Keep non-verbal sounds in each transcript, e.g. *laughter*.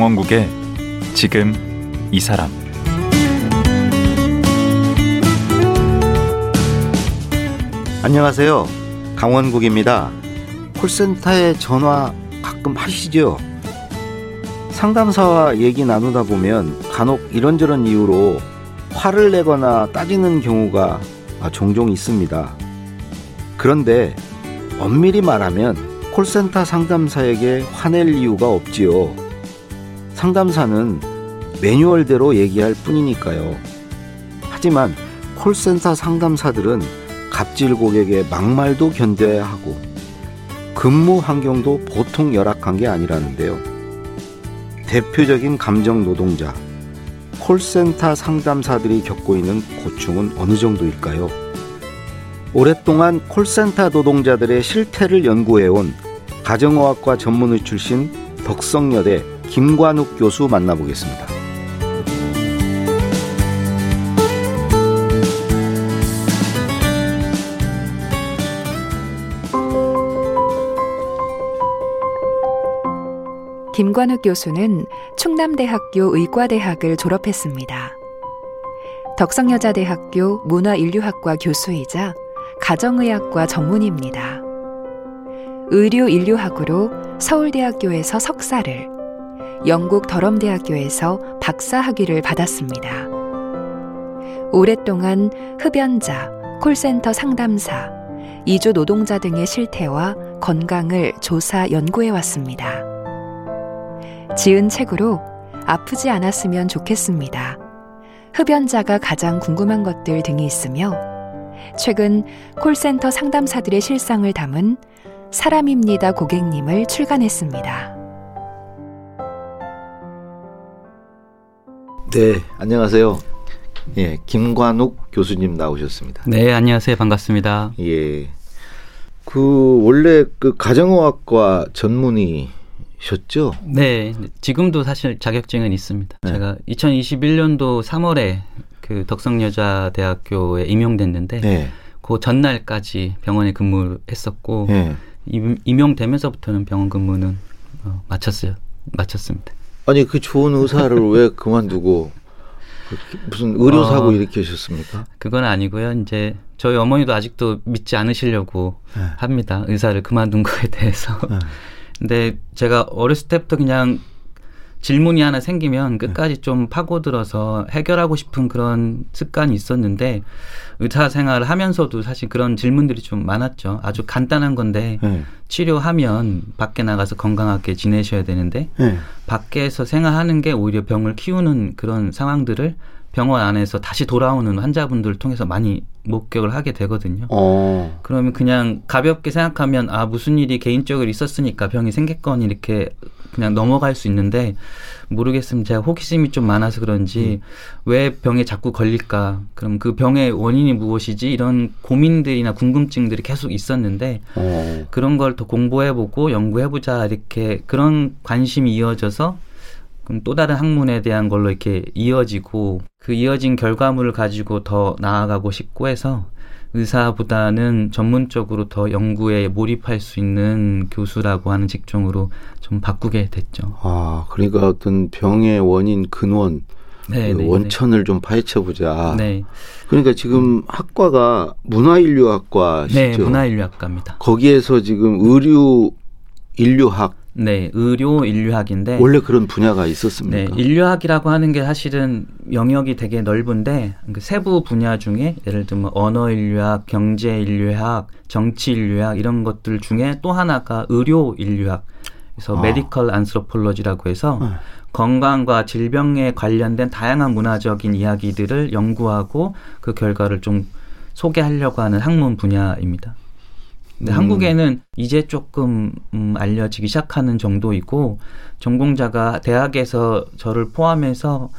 강원국의 지금 이 사람 안녕하세요. 강원국입니다. 콜센터에 전화 가끔 하시죠? 상담사와 얘기 나누다 보면 간혹 이런저런 이유로 화를 내거나 따지는 경우가 종종 있습니다. 그런데 엄밀히 말하면 콜센터 상담사에게 화낼 이유가 없지요. 상담사는 매뉴얼대로 얘기할 뿐이니까요. 하지만 콜센터 상담사들은 갑질 고객의 막말도 견뎌야 하고 근무 환경도 보통 열악한 게 아니라는데요. 대표적인 감정 노동자, 콜센터 상담사들이 겪고 있는 고충은 어느 정도일까요? 오랫동안 콜센터 노동자들의 실태를 연구해온 가정의학과 전문의 출신 덕성여대 김관욱 교수 만나보겠습니다. 김관욱 교수는 충남대학교 의과대학을 졸업했습니다. 덕성여자대학교 문화인류학과 교수이자 가정의학과 전문의입니다. 의료인류학으로 서울대학교에서 석사를, 영국 더럼대학교에서 박사 학위를 받았습니다. 오랫동안 흡연자, 콜센터 상담사, 이주 노동자 등의 실태와 건강을 조사 연구해 왔습니다. 지은 책으로 아프지 않았으면 좋겠습니다. 흡연자가 가장 궁금한 것들 등이 있으며 최근 콜센터 상담사들의 실상을 담은 사람입니다 고객님을 출간했습니다. 네, 안녕하세요. 예, 김관욱 교수님 나오셨습니다. 네, 안녕하세요. 반갑습니다. 예. 그 원래 그 가정의학과 전문의셨죠? 네, 지금도 사실 자격증은 있습니다. 네. 제가 2021년도 3월에 그 덕성여자대학교에 임용됐는데 네. 그 전날까지 병원에 근무했었고 네. 임용되면서부터는 병원 근무는 어, 마쳤어요. 마쳤습니다. 아니 그 좋은 의사를 왜 그만두고 그 무슨 의료 사고 어, 일으키셨습니까? 그건 아니고요. 이제 저희 어머니도 아직도 믿지 않으시려고 네. 합니다. 의사를 그만둔 거에 대해서. 네. 근데 제가 어렸을 때부터 그냥 질문이 하나 생기면 끝까지 네. 좀 파고들어서 해결하고 싶은 그런 습관이 있었는데 의사 생활을 하면서도 사실 그런 질문들이 좀 많았죠. 아주 간단한 건데 네. 치료하면 밖에 나가서 건강하게 지내셔야 되는데 네. 밖에서 생활하는 게 오히려 병을 키우는 그런 상황들을 병원 안에서 다시 돌아오는 환자분들을 통해서 많이 목격을 하게 되거든요. 어. 그러면 그냥 가볍게 생각하면 아 무슨 일이 개인적으로 있었으니까 병이 생겼건 이렇게 그냥 넘어갈 수 있는데 모르겠으면 제가 호기심이 좀 많아서 그런지 음. 왜 병에 자꾸 걸릴까? 그럼 그 병의 원인이 무엇이지? 이런 고민들이나 궁금증들이 계속 있었는데 어. 그런 걸 더 공부해보고 연구해보자 이렇게 그런 관심이 이어져서 그럼 또 다른 학문에 대한 걸로 이렇게 이어지고 그 이어진 결과물을 가지고 더 나아가고 싶고 해서 의사보다는 전문적으로 더 연구에 몰입할 수 있는 교수라고 하는 직종으로 좀 바꾸게 됐죠. 아, 그러니까 어떤 병의 원인 근원 네, 그 네, 원천을 네. 좀 파헤쳐 보자. 네. 그러니까 지금 음. 학과가 문화인류학과시죠. 네, 문화인류학과입니다. 거기에서 지금 의류 인류학 네, 의료 인류학인데 원래 그런 분야가 있었습니까? 네, 인류학이라고 하는 게 사실은 영역이 되게 넓은데 그 세부 분야 중에 예를 들면 언어 인류학, 경제 인류학, 정치 인류학 이런 것들 중에 또 하나가 의료 인류학. 그래서 아. 메디컬 안스로폴로지라고 해서 네. 건강과 질병에 관련된 다양한 문화적인 이야기들을 연구하고 그 결과를 좀 소개하려고 하는 학문 분야입니다. 근데 음. 한국에는 이제 조금 음, 알려지기 시작하는 정도이고 전공자가 대학에서 저를 포함해서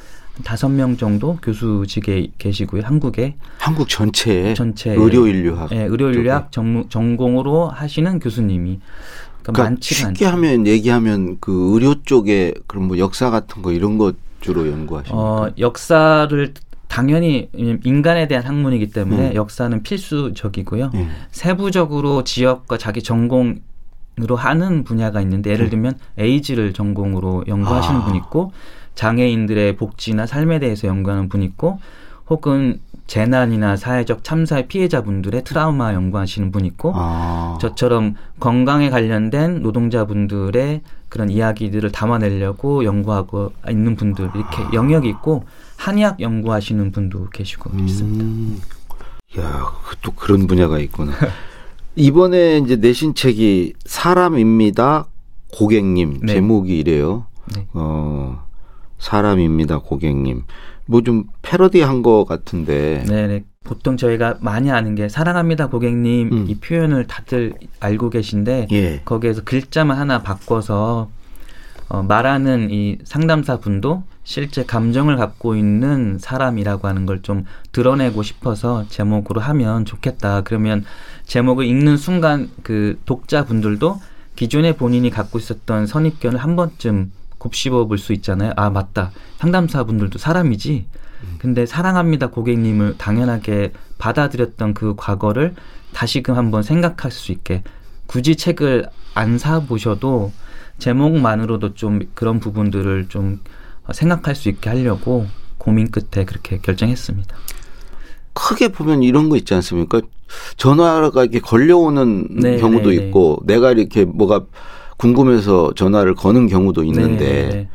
다섯 명 정도 교수직에 계시고요. 한국에 한국 전체에 전체 의료 인류학 네, 의료 인류학 전, 전공으로 하시는 교수님이 그러니까, 그러니까 쉽게 않죠. 하면 얘기하면 그 의료 쪽에 그런 뭐 역사 같은 거 이런 것 주로 연구하십니까? 어, 역사를 당연히 인간에 대한 학문이기 때문에 음. 역사는 필수적이고요. 음. 세부적으로 지역과 자기 전공을 으로 하는 분야가 있는데 예를 네. 들면 에이즈를 전공으로 연구하시는 아. 분 있고 장애인들의 복지나 삶에 대해서 연구하는 분 있고 혹은 재난이나 사회적 참사의 피해자분들의 트라우마 연구하시는 분 있고 아. 저처럼 건강에 관련된 노동자분들의 그런 이야기들을 담아내려고 연구하고 있는 분들 이렇게 아. 영역이 있고 한의학 연구하시는 분도 계시고 음. 있습니다. 야, 또 그런 분야가 있구나. *laughs* 이번에 이제 내신 책이 사람입니다, 고객님 네. 제목이 이래요. 네. 어, 사람입니다, 고객님. 뭐 좀 패러디한 것 같은데. 네, 네. 보통 저희가 많이 아는 게 사랑합니다, 고객님 음. 이 표현을 다들 알고 계신데 예. 거기에서 글자만 하나 바꿔서 어, 말하는 이 상담사 분도 실제 감정을 갖고 있는 사람이라고 하는 걸 좀 드러내고 싶어서 제목으로 하면 좋겠다. 그러면 제목을 읽는 순간 그 독자분들도 기존에 본인이 갖고 있었던 선입견을 한 번쯤 곱씹어 볼 수 있잖아요. 아, 맞다. 상담사 분들도 사람이지. 근데 사랑합니다 고객님을 당연하게 받아들였던 그 과거를 다시금 한번 생각할 수 있게 굳이 책을 안 사보셔도 제목만으로도 좀 그런 부분들을 좀 생각할 수 있게 하려고 고민 끝에 그렇게 결정했습니다. 크게 보면 이런 거 있지 않습니까? 전화가 이렇게 걸려오는 네, 경우도 네, 네. 있고 내가 이렇게 뭐가 궁금해서 전화를 거는 경우도 있는데 네, 네,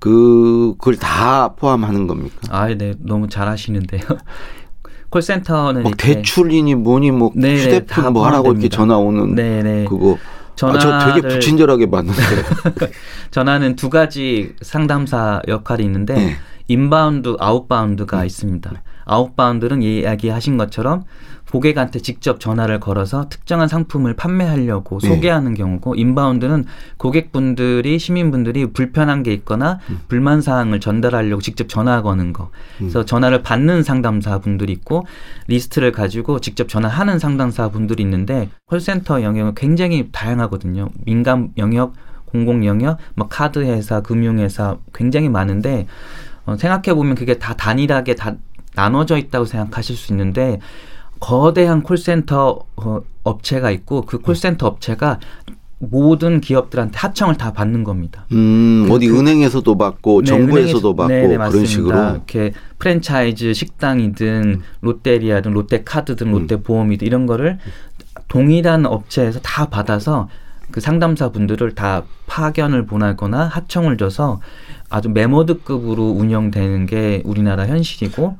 그 그걸 다 포함하는 겁니까? 아, 네, 너무 잘하시는데요. *laughs* 콜센터는 대출이니 뭐니 뭐 휴대폰 뭐 하라고 이렇게 전화 오는 그거 전화를 아, 저 되게 불친절하게 받는데 *laughs* 전화는 두 가지 상담사 역할이 있는데 네. inbound, outbound가 네. 있습니다. outbound는 이야기하신 것처럼 고객한테 직접 전화를 걸어서 특정한 상품을 판매하려고 네. 소개하는 경우고 inbound는 고객분들이 시민분들이 불편한 게 있거나 음. 불만 사항을 전달하려고 직접 전화 거는 거. 음. 그래서 전화를 받는 상담사 분들이 있고 리스트를 가지고 직접 전화하는 상담사 분들이 있는데 콜센터 영역은 굉장히 다양하거든요. 민간 영역, 공공 영역, 뭐 카드 회사, 금융 회사 굉장히 많은데 어, 생각해 보면 그게 다 단일하게 다 나눠져 있다고 생각하실 수 있는데 거대한 콜센터 어, 업체가 있고 그 콜센터 업체가 모든 기업들한테 하청을 다 받는 겁니다. 음, 그, 어디 그, 은행에서도 받고 네, 정부에서도 받고 네, 네, 그런 식으로 이렇게 프랜차이즈 식당이든 롯데리아든 롯데카드든 음. 롯데보험이든 이런 거를 동일한 업체에서 다 받아서 그 상담사 분들을 다 파견을 보내거나 하청을 줘서 아주 메모드급으로 운영되는 게 우리나라 현실이고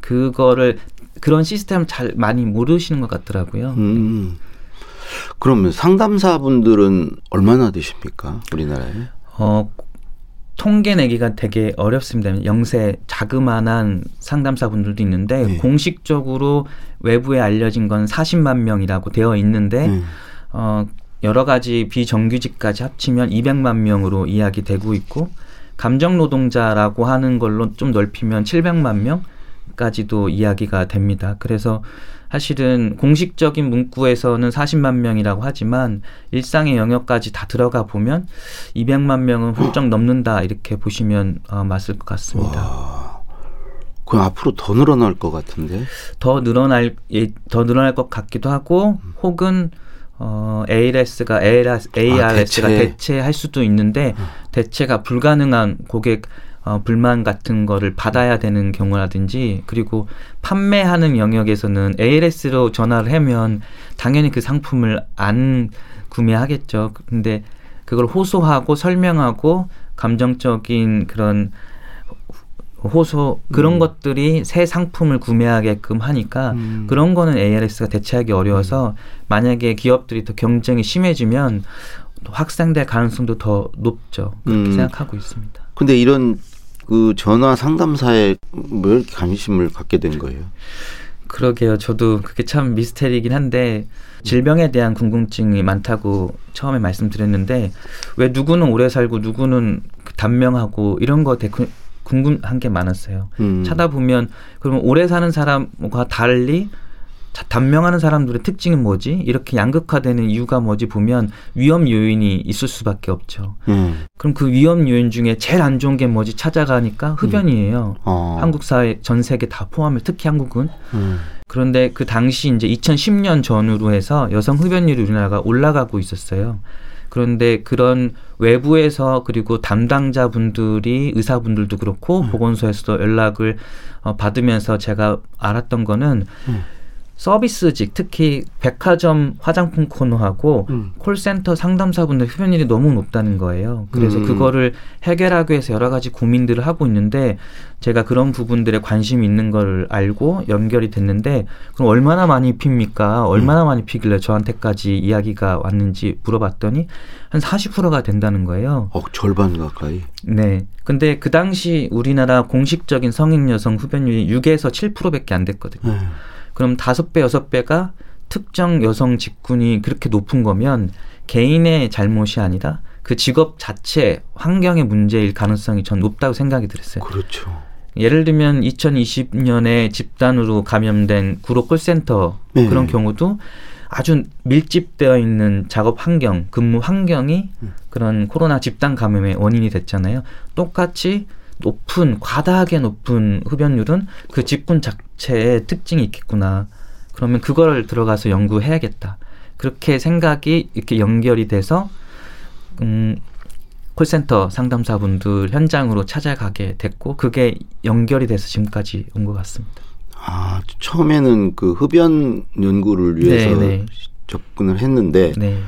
그거를 그런 시스템을 잘 많이 모르시는 것 같더라고요. 음. 그러면 상담사분들은 얼마나 되십니까? 우리나라에? 어, 통계 내기가 되게 어렵습니다. 영세 자그마한 상담사분들도 있는데 네. 공식적으로 외부에 알려진 건 40만 명이라고 되어 있는데 네. 어, 여러 가지 비정규직까지 합치면 200만 명으로 이야기되고 있고 감정 노동자라고 하는 걸로 좀 넓히면 700만 명 까지도 이야기가 됩니다. 그래서 사실은 공식적인 문구에서는 40만 명이라고 하지만 일상의 영역까지 다 들어가 보면 200만 명은 훌쩍 넘는다 이렇게 보시면 어, 맞을 것 같습니다. 와, 그럼 앞으로 더 늘어날 것 같은데? 더 늘어날 예, 더 늘어날 것 같기도 하고 혹은 어, ALS가 ALS, ARS가 아, 대체. 할 수도 있는데 어. 대체가 불가능한 고객 어, 불만 같은 거를 받아야 되는 경우라든지 그리고 판매하는 영역에서는 ALS로 전화를 하면 당연히 그 상품을 안 구매하겠죠. 근데 그걸 호소하고 설명하고 감정적인 그런 호소 그런 음. 것들이 새 상품을 구매하게끔 하니까 음. 그런 거는 ALS가 대체하기 어려워서 음. 만약에 기업들이 더 경쟁이 심해지면 확산될 가능성도 더 높죠. 그렇게 음. 생각하고 있습니다. 근데 이런 그 전화 상담사에 왜 이렇게 관심을 갖게 된 거예요? 그러게요. 저도 그게 참 미스테리이긴 한데 질병에 대한 궁금증이 많다고 처음에 말씀드렸는데 왜 누구는 오래 살고 누구는 단명하고 이런 거 되게 궁금한 게 많았어요. 음. 찾아보면 그러면 오래 사는 사람과 달리 단명하는 사람들의 특징이 뭐지? 이렇게 양극화되는 이유가 뭐지 보면 위험 요인이 있을 수밖에 없죠. 음. 그럼 그 위험 요인 중에 제일 안 좋은 게 뭐지? 찾아가니까 흡연이에요. 음. 어. 한국 사회 전 세계 다 포함해 특히 한국은. 음. 그런데 그 당시 이제 2010년 전후로 해서 여성 흡연율이 우리나라가 올라가고 있었어요. 그런데 그런 외부에서 그리고 담당자분들이 의사분들도 그렇고 음. 보건소에서도 연락을 어, 받으면서 제가 알았던 거는 음. 서비스직 특히 백화점 화장품 코너하고 음. 콜센터 상담사분들 흡연율이 너무 높다는 거예요. 그래서 음. 그거를 해결하기 위해서 여러 가지 고민들을 하고 있는데 제가 그런 부분들에 관심이 있는 걸 알고 연결이 됐는데 그럼 얼마나 많이 핍니까? 얼마나 음. 많이 피길래 저한테까지 이야기가 왔는지 물어봤더니 한 40%가 된다는 거예요. 어, 절반 가까이. 네. 근데 그 당시 우리나라 공식적인 성인 여성 흡연율이 6에서 7%밖에 안 됐거든요. 네. 그럼 다섯 배 여섯 배가 특정 여성 직군이 그렇게 높은 거면 개인의 잘못이 아니라 그 직업 자체 환경의 문제일 가능성이 전 높다고 생각이 들었어요. 그렇죠. 예를 들면 2020년에 집단으로 감염된 구로 콜센터 네. 그런 경우도 아주 밀집되어 있는 작업 환경, 근무 환경이 음. 그런 코로나 집단 감염의 원인이 됐잖아요. 똑같이 높은 과다하게 높은 흡연율은 그 직군 자체의 특징이 있겠구나. 그러면 그걸 들어가서 연구해야겠다. 그렇게 생각이 이렇게 연결이 돼서 음 콜센터 상담사분들 현장으로 찾아가게 됐고 그게 연결이 돼서 지금까지 온 것 같습니다. 아 처음에는 그 흡연 연구를 위해서 네네. 네. 접근을 했는데 네.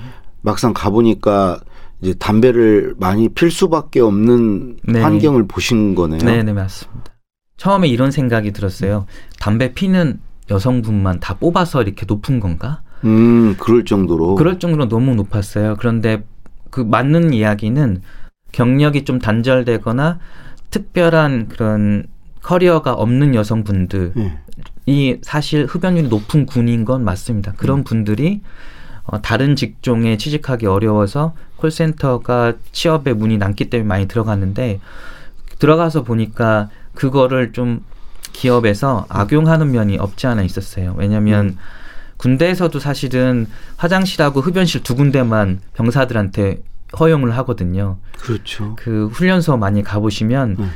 막상 가보니까 이제 담배를 많이 필 수밖에 없는 네. 환경을 보신 거네요. 네, 네, 맞습니다. 처음에 이런 생각이 들었어요. 담배 피는 여성분만 다 뽑아서 이렇게 높은 건가? 음, 그럴 정도로. 그럴 정도로 너무 높았어요. 그런데 그 맞는 이야기는 경력이 좀 단절되거나 특별한 그런 커리어가 없는 여성분들이 네. 사실 흡연율이 높은 군인 건 맞습니다. 그런 음. 분들이 어, 다른 직종에 취직하기 어려워서 콜센터가 취업의 문이 남기 때문에 많이 들어갔는데 들어가서 보니까 그거를 좀 기업에서 악용하는 면이 없지 않아 있었어요. 왜냐하면 음. 군대에서도 사실은 화장실하고 흡연실 두 군데만 병사들한테 허용을 하거든요. 그렇죠. 그 훈련소 많이 가보시면 음.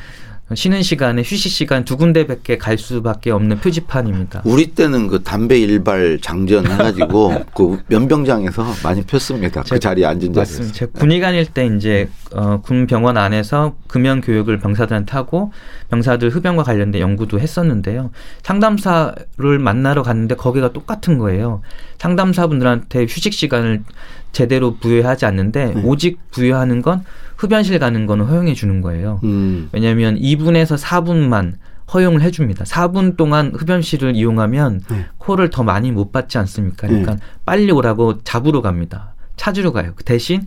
쉬는 시간에 휴식 시간 두 군데밖에 갈 수밖에 없는 표지판입니다. 우리 때는 그 담배 일발 장전 해가지고 *laughs* 그 면병장에서 많이 폈습니다. 그 자리에 앉은 자리에. 맞습니다. 군의관일 때 이제 어, 군 병원 안에서 금연 교육을 병사들한테 하고 병사들 흡연과 관련된 연구도 했었는데요. 상담사를 만나러 갔는데 거기가 똑같은 거예요. 상담사분들한테 휴식 시간을 제대로 부여하지 않는데 네. 오직 부여하는 건 흡연실 가는 거는 허용해 주는 거예요. 음. 왜냐하면 2분에서 4분만 허용을 해줍니다. 4분 동안 흡연실을 이용하면 네. 코를 더 많이 못 받지 않습니까? 그러니까 네. 빨리 오라고 잡으러 갑니다. 찾으러 가요. 그 대신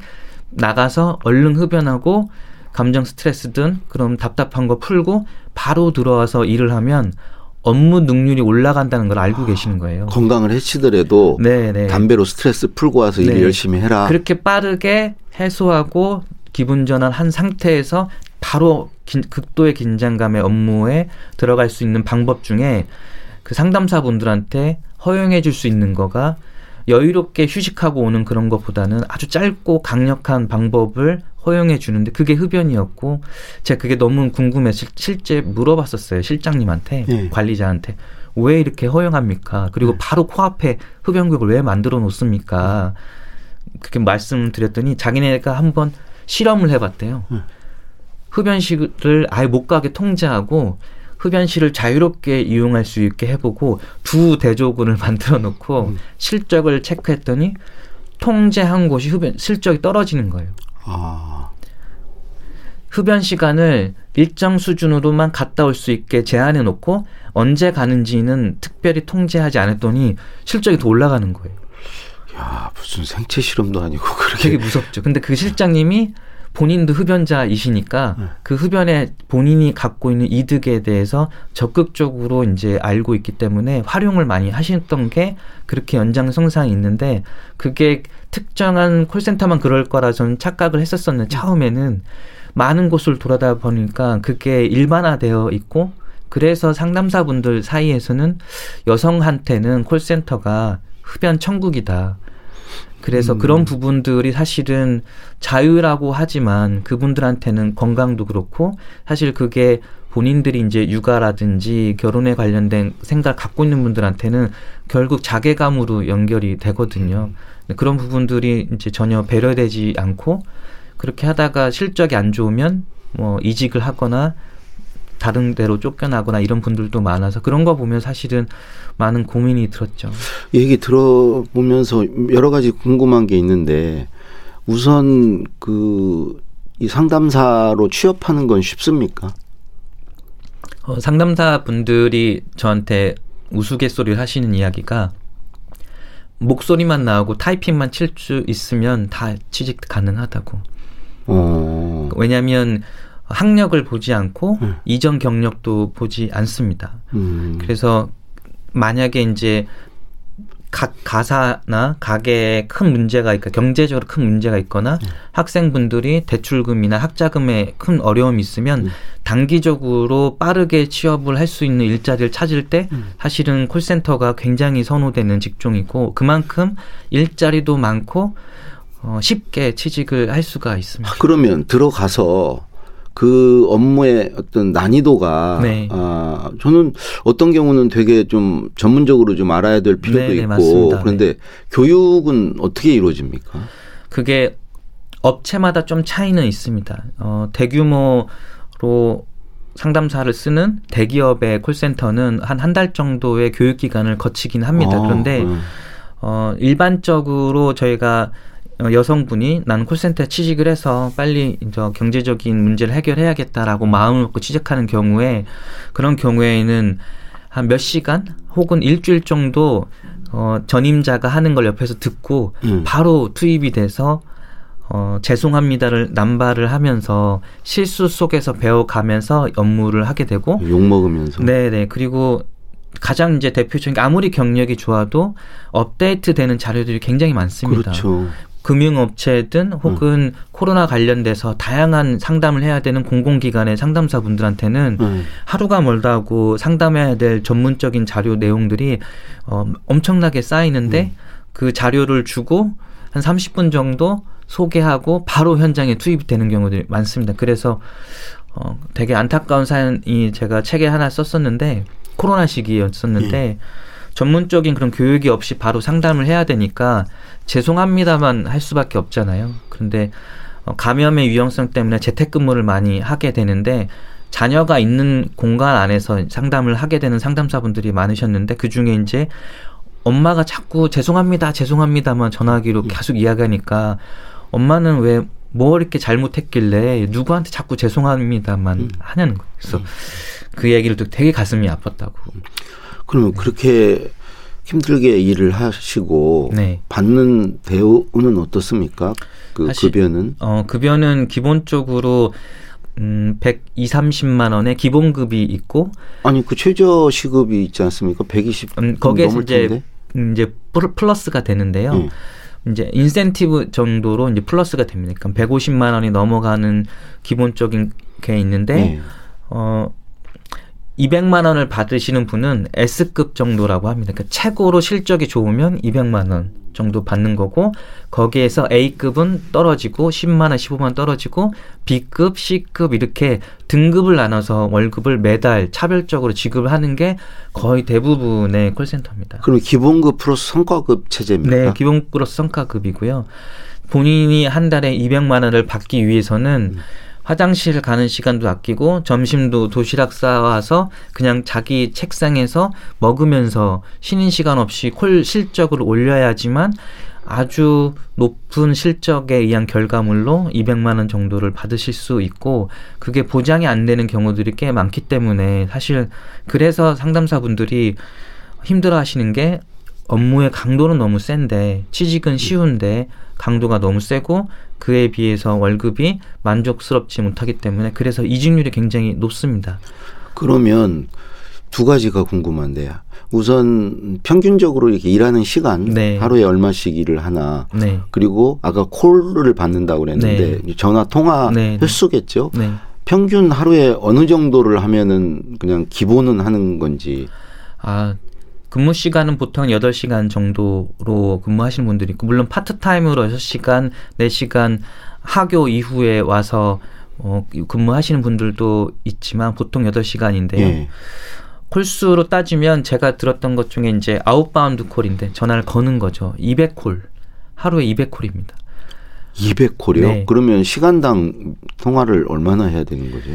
나가서 얼른 흡연하고 감정 스트레스든 그럼 답답한 거 풀고 바로 들어와서 일을 하면 업무 능률이 올라간다는 걸 알고 아, 계시는 거예요. 건강을 해치더라도 네네. 네. 담배로 스트레스 풀고 와서 일 네. 열심히 해라. 그렇게 빠르게 해소하고 기분 전환한 상태에서 바로 긴, 극도의 긴장감의 업무에 들어갈 수 있는 방법 중에 그 상담사분들한테 허용해 줄 수 있는 거가 여유롭게 휴식하고 오는 그런 것보다는 아주 짧고 강력한 방법을 허용해 주는데 그게 흡연이었고 제가 그게 너무 궁금해서 실제 물어봤었어요 실장님한테 네. 관리자한테 왜 이렇게 허용합니까 그리고 네. 바로 코앞에 흡연구역을 왜 만들어 놓습니까 그렇게 말씀드렸더니 자기네가 한번 실험을 해봤대요. 음. 흡연실을 아예 못 가게 통제하고 흡연실을 자유롭게 이용할 수 있게 해보고 두 대조군을 *laughs* 만들어 놓고 음. 실적을 체크했더니 통제한 곳이 흡연 실적이 떨어지는 거예요. 아. 흡연 시간을 일정 수준으로만 갔다 올 수 있게 제한해 놓고 언제 가는지는 특별히 통제하지 않았더니 실적이 더 올라가는 거예요. 야 무슨 생체 실험도 아니고 *laughs* 그렇게 되게 무섭죠. 근데 그 실장님이 본인도 흡연자이시니까 네. 그 흡연에 본인이 갖고 있는 이득에 대해서 적극적으로 이제 알고 있기 때문에 활용을 많이 하셨던 게 그렇게 연장성상이 있는데 그게 특정한 콜센터만 그럴 거라 저는 착각을 했었었는데 처음에는 많은 곳을 돌아다 보니까 그게 일반화되어 있고 그래서 상담사분들 사이에서는 여성한테는 콜센터가 흡연 천국이다. 그래서 음. 그런 부분들이 사실은 자유라고 하지만 그분들한테는 건강도 그렇고 사실 그게 본인들이 이제 육아라든지 결혼에 관련된 생각을 갖고 있는 분들한테는 결국 자괴감으로 연결이 되거든요. 그런 부분들이 이제 전혀 배려되지 않고 그렇게 하다가 실적이 안 좋으면 뭐 이직을 하거나 다른 데로 쫓겨나거나 이런 분들도 많아서 그런 거 보면 사실은 많은 고민이 들었죠. 얘기 들어보면서 여러 가지 궁금한 게 있는데 우선 그 이 상담사로 취업하는 건 쉽습니까? 어, 상담사 분들이 저한테 우스갯소리를 하시는 이야기가 목소리만 나오고 타이핑만 칠수 있으면 다 취직 가능하다고. 어. 왜냐하면 학력을 보지 않고 음. 이전 경력도 보지 않습니다. 음. 그래서 만약에 이제 각 가사나 가게에 큰 문제가 있고 경제적으로 큰 문제가 있거나 음. 학생분들이 대출금이나 학자금에 큰 어려움이 있으면 음. 단기적으로 빠르게 취업을 할 수 있는 일자리를 찾을 때 음. 사실은 콜센터가 굉장히 선호되는 직종이고 그만큼 일자리도 많고 어, 쉽게 취직을 할 수가 있습니다. 아, 그러면 들어가서 그 업무의 어떤 난이도가 네. 아 저는 어떤 경우는 되게 좀 전문적으로 좀 알아야 될 필요도 네, 네 있고 맞습니다. 그런데 네. 교육은 어떻게 이루어집니까? 그게 업체마다 좀 차이는 있습니다. 어, 대규모로 상담사를 쓰는 대기업의 콜센터는 한 한 달 정도의 교육 기간을 거치긴 합니다. 아, 그런데 음. 어, 일반적으로 저희가 어, 여성분이 나는 콜센터에 취직을 해서 빨리 이제 경제적인 문제를 해결해야겠다라고 마음을 먹고 취직하는 경우에 그런 경우에는 한 몇 시간 혹은 일주일 정도 어, 전임자가 하는 걸 옆에서 듣고 음. 바로 투입이 돼서 어, 죄송합니다를 남발을 하면서 실수 속에서 배워가면서 업무를 하게 되고 욕 먹으면서 네네 그리고 가장 이제 대표적인 게 아무리 경력이 좋아도 업데이트 되는 자료들이 굉장히 많습니다. 그렇죠. 금융업체든 혹은 음. 코로나 관련돼서 다양한 상담을 해야 되는 공공기관의 상담사 분들한테는 음. 하루가 멀다 고 상담해야 될 전문적인 자료 내용들이 어, 엄청나게 쌓이는데 음. 그 자료를 주고 한 30분 정도 소개하고 바로 현장에 투입이 되는 경우들이 많습니다. 그래서 어, 되게 안타까운 사연이 제가 책에 하나 썼었는데 코로나 시기였었는데 예. 전문적인 그런 교육이 없이 바로 상담을 해야 되니까 죄송합니다만 할 수밖에 없잖아요. 그런데 어, 감염의 위험성 때문에 재택근무를 많이 하게 되는데 자녀가 있는 공간 안에서 상담을 하게 되는 상담사분들이 많으셨는데 그 중에 이제 엄마가 자꾸 죄송합니다, 죄송합니다만 전화기로 음. 계속 이야기하니까 엄마는 왜 뭐 이렇게 잘못했길래 누구한테 자꾸 죄송합니다만 음. 하냐는 거예요. 그래서 음. 그 얘기를 듣고 되게 가슴이 아팠다고. 그러면 네. 그렇게 힘들게 일을 하시고 네. 받는 대우는 어떻습니까? 그 사실, 급여는? 어, 급여는 기본적으로 음, 120, 30만 원의 기본급이 있고 아니 그 최저 시급이 있지 않습니까? 120 음, 거기에서 이제 음, 이제 플러스가 되는데요. 네. 이제 인센티브 정도로 이제 플러스가 됩니다. 그러니까 150만 원이 넘어가는 기본적인 게 있는데 네. 어 200만 원을 받으시는 분은 S급 정도라고 합니다. 그러니까 최고로 실적이 좋으면 200만 원 정도 받는 거고 거기에서 A급은 떨어지고 10만 원, 15만 원 떨어지고 B급, C급 이렇게 등급을 나눠서 월급을 매달 차별적으로 지급을 하는 게 거의 대부분의 콜센터입니다. 그럼 기본급 플러스 성과급 체제입니까? 네, 기본 플러스 성과급이고요. 본인이 한 달에 200만 원을 받기 위해서는 음. 화장실 가는 시간도 아끼고 점심도 도시락 싸와서 그냥 자기 책상에서 먹으면서 쉬는 시간 없이 콜 실적을 올려야지만 아주 높은 실적에 의한 결과물로 200만 원 정도를 받으실 수 있고 그게 보장이 안 되는 경우들이 꽤 많기 때문에 사실 그래서 상담사분들이 힘들어 하시는 게 업무의 강도는 너무 센데 취직은 쉬운데 강도가 너무 세고 그에 비해서 월급이 만족스럽지 못하기 때문에 그래서 이직률이 굉장히 높습니다. 그러면 두 가지가 궁금한데요. 우선 평균적으로 이렇게 일하는 시간 네. 하루에 얼마씩 일을 하나 네. 그리고 아까 콜을 받는다고 그랬는데 네. 전화 통화 네, 네. 횟수겠죠. 네. 평균 하루에 어느 정도를 하면은 그냥 기본은 하는 건지. 아 근무 시간은 보통 8시간 정도로 근무하시는 분들이 있고 물론 파트타임으로 6시간, 4시간 학교 이후에 와서 어, 근무하시는 분들도 있지만 보통 8시간인데요. 예. 콜수로 따지면 제가 들었던 것 중에 이제 outbound call인데 전화를 거는 거죠. 200콜. 하루에 200콜입니다. 200콜이요? 네. 그러면 시간당 통화를 얼마나 해야 되는 거죠?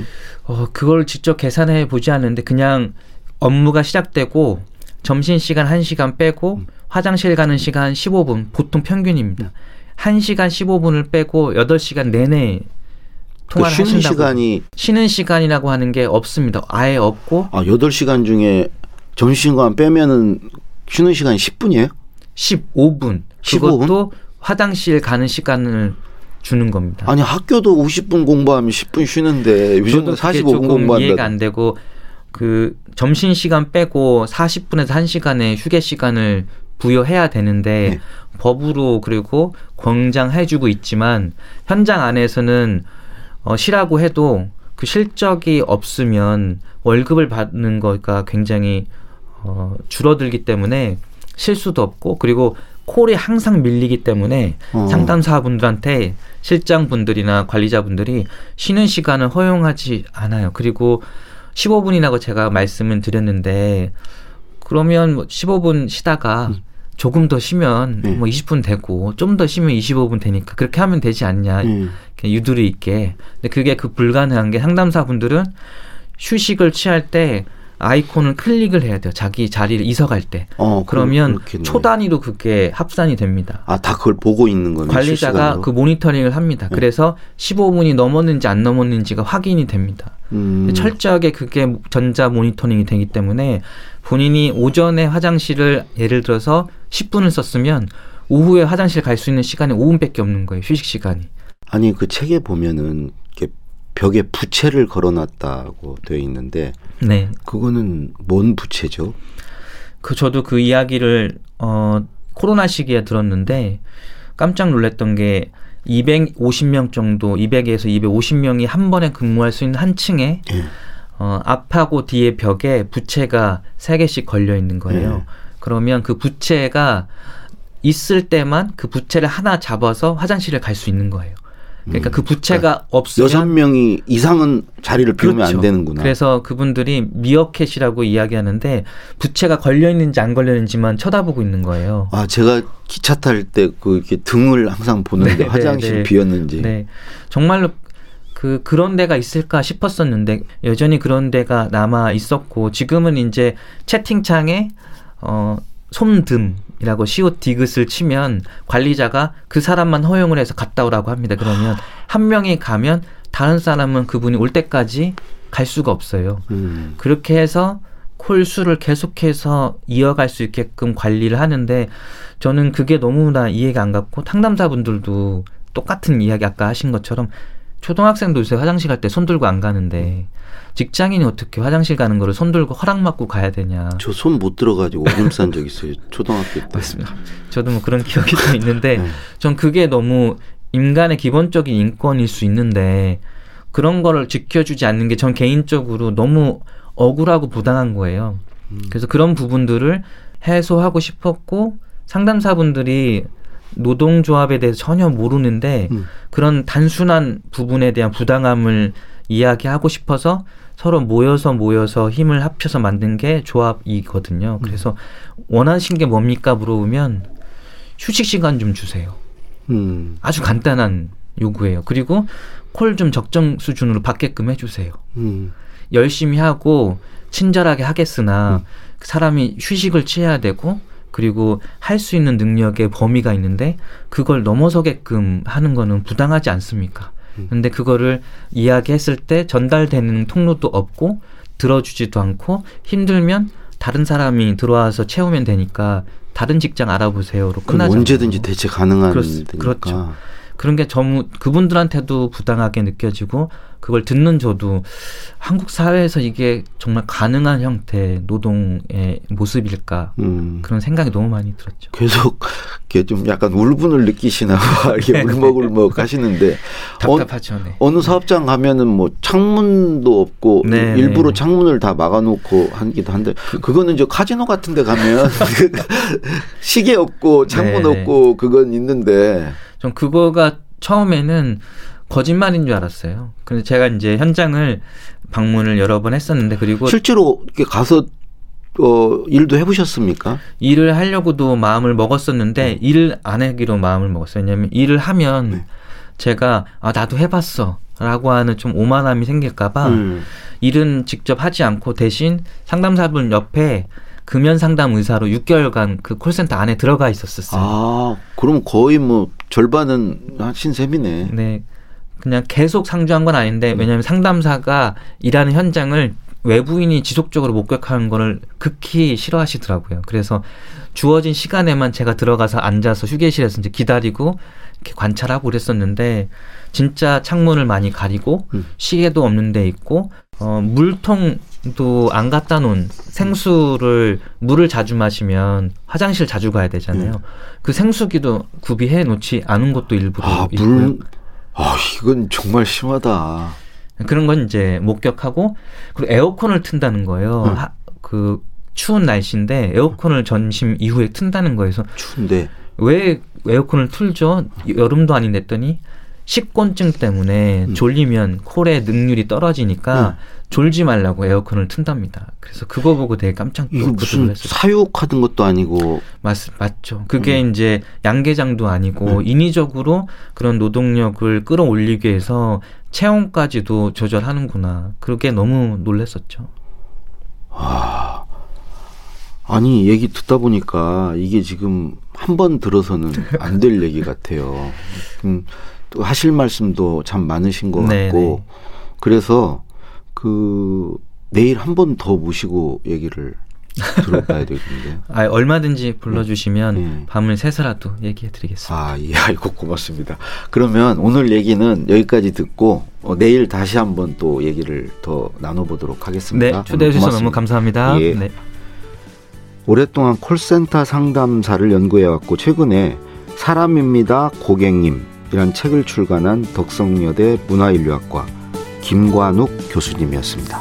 어, 그걸 직접 계산해 보지 않는데 그냥 업무가 시작되고 점심 시간 1시간 빼고 음. 화장실 가는 시간 15분 보통 평균입니다. 음. 1시간 15분을 빼고 8시간 내내 통화를 그 쉬는 하신다고. 시간이 쉬는 시간이라고 하는 게 없습니다. 아예 없고 아, 8시간 중에 점심시간 빼면은 쉬는 시간이 10분이에요? 15분. 15분? 그것도 화장실 가는 시간을 주는 겁니다. 아니 학교도 50분 공부하면 10분 쉬는데 요즘은 45분 공부한다. 이해가 안 되고 그 점심 시간 빼고 40분에서 1시간의 휴게 시간을 부여해야 되는데 네. 법으로 그리고 권장해주고 있지만 현장 안에서는 어, 쉬라고 해도 그 실적이 없으면 월급을 받는 거가 굉장히 어, 줄어들기 때문에 실수도 없고 그리고 콜이 항상 밀리기 때문에 어. 상담사분들한테 실장분들이나 관리자분들이 쉬는 시간을 허용하지 않아요. 그리고 15분이라고 제가 말씀을 드렸는데 그러면 뭐 15분 쉬다가 음. 조금 더 쉬면 네. 뭐 20분 되고 좀 더 쉬면 25분 되니까 그렇게 하면 되지 않냐 네. 유두리 있게 근데 그게 그 불가능한 게 상담사분들은 휴식을 취할 때 아이콘을 클릭을 해야 돼요. 자기 자리를 이석할 때. 어, 그러면 초 단위로 그게 합산이 됩니다. 아, 다 그걸 보고 있는 거네. 관리자가 실시간으로? 그 모니터링을 합니다. 네. 그래서 15분이 넘었는지 안 넘었는지가 확인이 됩니다. 음. 철저하게 그게 전자 모니터링이 되기 때문에 본인이 오전에 화장실을 예를 들어서 10분을 썼으면 오후에 화장실 갈 수 있는 시간이 5분밖에 없는 거예요. 휴식 시간이. 아니 그 책에 보면은 이렇게 벽에 부채를 걸어놨다고 되어 있는데 네. 그거는 뭔 부채죠? 그 저도 그 이야기를 어 코로나 시기에 들었는데 깜짝 놀랐던 게 250명 정도, 200에서 250명이 한 번에 근무할 수 있는 한 층에 예. 어, 앞하고 뒤에 벽에 부채가 세 개씩 걸려 있는 거예요. 예. 그러면 그 부채가 있을 때만 그 부채를 하나 잡아서 화장실에 갈수 있는 거예요. 그러니까 그 부채가 그러니까 없으면 여섯 명이 이상은 자리를 비우면 그렇죠. 안 되는구나. 그래서 그분들이 미어캣이라고 이야기하는데 부채가 걸려 있는지 안 걸려 있는지만 쳐다보고 있는 거예요. 아 제가 기차 탈 때그 등을 항상 보는데 네, 네 화장실 네, 네. 비었는지. 네, 정말로 그 그런 데가 있을까 싶었었는데 여전히 그런 데가 남아 있었고 지금은 이제 채팅창에 어 솜듬 이라고 시옷 디귿을 치면 관리자가 그 사람만 허용을 해서 갔다 오라고 합니다. 그러면 한 명이 가면 다른 사람은 그분이 올 때까지 갈 수가 없어요. 음. 그렇게 해서 콜 수를 계속해서 이어갈 수 있게끔 관리를 하는데 저는 그게 너무나 이해가 안 갔고 상담사분들도 똑같은 이야기 아까 하신 것처럼 초등학생도 요새 화장실 갈 때 손 들고 안 가는데 직장인이 어떻게 화장실 가는 거를 손 들고 허락 받고 가야 되냐. 저 손 못 들어가지고 오줌 싼 적 있어요. 초등학교 때. 맞습니다. 저도 뭐 그런 기억이 좀 있는데 네. 전 그게 너무 인간의 기본적인 인권일 수 있는데 그런 거를 지켜주지 않는 게 전 개인적으로 너무 억울하고 부당한 거예요. 음. 그래서 그런 부분들을 해소하고 싶었고 상담사분들이 노동조합에 대해서 전혀 모르는데 음. 그런 단순한 부분에 대한 부당함을 이야기하고 싶어서 서로 모여서 모여서 힘을 합쳐서 만든 게 조합이거든요. 음. 그래서 원하신 게 뭡니까 물어보면 휴식 시간 좀 주세요. 음. 아주 간단한 요구예요. 그리고 콜 좀 적정 수준으로 받게끔 해주세요. 음. 열심히 하고 친절하게 하겠으나 음. 사람이 휴식을 취해야 되고 그리고 할 수 있는 능력의 범위가 있는데 그걸 넘어서게끔 하는 거는 부당하지 않습니까? 음. 근데 그거를 이야기했을 때 전달되는 통로도 없고 들어주지도 않고 힘들면 다른 사람이 들어와서 채우면 되니까 다른 직장 알아보세요로 끝나죠. 언제든지 대체 가능한 그렇, 그렇죠. 그런 게 너무 그분들한테도 부당하게 느껴지고 그걸 듣는 저도 한국 사회에서 이게 정말 가능한 형태 노동의 모습일까 음. 그런 생각이 너무 많이 들었죠. 계속 이렇게 좀 약간 울분을 느끼시나 봐. *laughs* 이게 울먹울먹 하시는데 답답하죠. 네. 어, 느 사업장 가면은 뭐 창문도 없고 네, 일부러 네. 창문을 다 막아놓고 하기도 한데 그, 그거는 저 카지노 같은데 가면 *laughs* 시계 없고 창문 네, 네. 없고 그건 있는데 전 그거가 처음에는 거짓말인 줄 알았어요. 그래서 제가 이제 현장을 방문을 여러 번 했었는데 그리고 실제로 이렇게 가서 어, 일도 해보셨습니까? 일을 하려고도 마음을 먹었었는데 네. 일을 안 하기로 마음을 먹었어요. 왜냐하면 일을 하면 네. 제가 아 나도 해봤어. 라고 하는 좀 오만함이 생길까봐 음. 일은 직접 하지 않고 대신 상담사분 옆에 금연 상담 의사로 6개월간 그 콜센터 안에 들어가 있었었어요. 아, 그럼 거의 뭐 절반은 하신 셈이네. 네. 그냥 계속 상주한 건 아닌데 왜냐하면 상담사가 일하는 현장을 외부인이 지속적으로 목격하는 거를 극히 싫어하시더라고요. 그래서 주어진 시간에만 제가 들어가서 앉아서 휴게실에서 이제 기다리고 이렇게 관찰하고 그랬었는데 진짜 창문을 많이 가리고 음. 시계도 없는 데 있고 어 물통도 안 갖다 놓은 생수를 물을 자주 마시면 화장실 자주 가야 되잖아요. 음. 그 생수기도 구비해 놓지 않은 것도 일부러 아, 있고요. 물 아, 이건 정말 심하다. 그런 건 이제 목격하고 그리고 에어컨을 튼다는 거예요. 응. 하, 그 추운 날씨인데 에어컨을 전심 이후에 튼다는 거에서 추운데 왜 에어컨을 틀죠? 여름도 아닌데 했더니 식곤증 때문에 음. 졸리면 콜의 능률이 떨어지니까 음. 졸지 말라고 에어컨을 튼답니다. 그래서 그거 보고 되게 깜짝 이거 무슨 했어요. 사육하던 것도 아니고 맞 맞죠. 그게 음. 이제 양계장도 아니고 음. 인위적으로 그런 노동력을 끌어올리기 위해서 체온까지도 조절하는구나. 그게 너무 놀랬었죠. 아, 아니 얘기 듣다 보니까 이게 지금 한 번 들어서는 안 될 얘기 같아요. 음, 또 하실 말씀도 참 많으신 것 *laughs* 같고 네네. 그래서 그 내일 한 번 더 모시고 얘기를 들어봐야 *laughs* 되겠는데. 아, 얼마든지 불러주시면 네. 밤을 새서라도 얘기해드리겠습니다. 아, 예, 아이고 고맙습니다. 그러면 오늘 얘기는 여기까지 듣고 어, 내일 다시 한번 또 얘기를 더 나눠보도록 하겠습니다. 네, 초대해 주셔서 너무 감사합니다. 예. 네. 오랫동안 콜센터 상담사를 연구해왔고 최근에 사람입니다 고객님이란 책을 출간한 덕성여대 문화인류학과 김관욱 교수님이었습니다.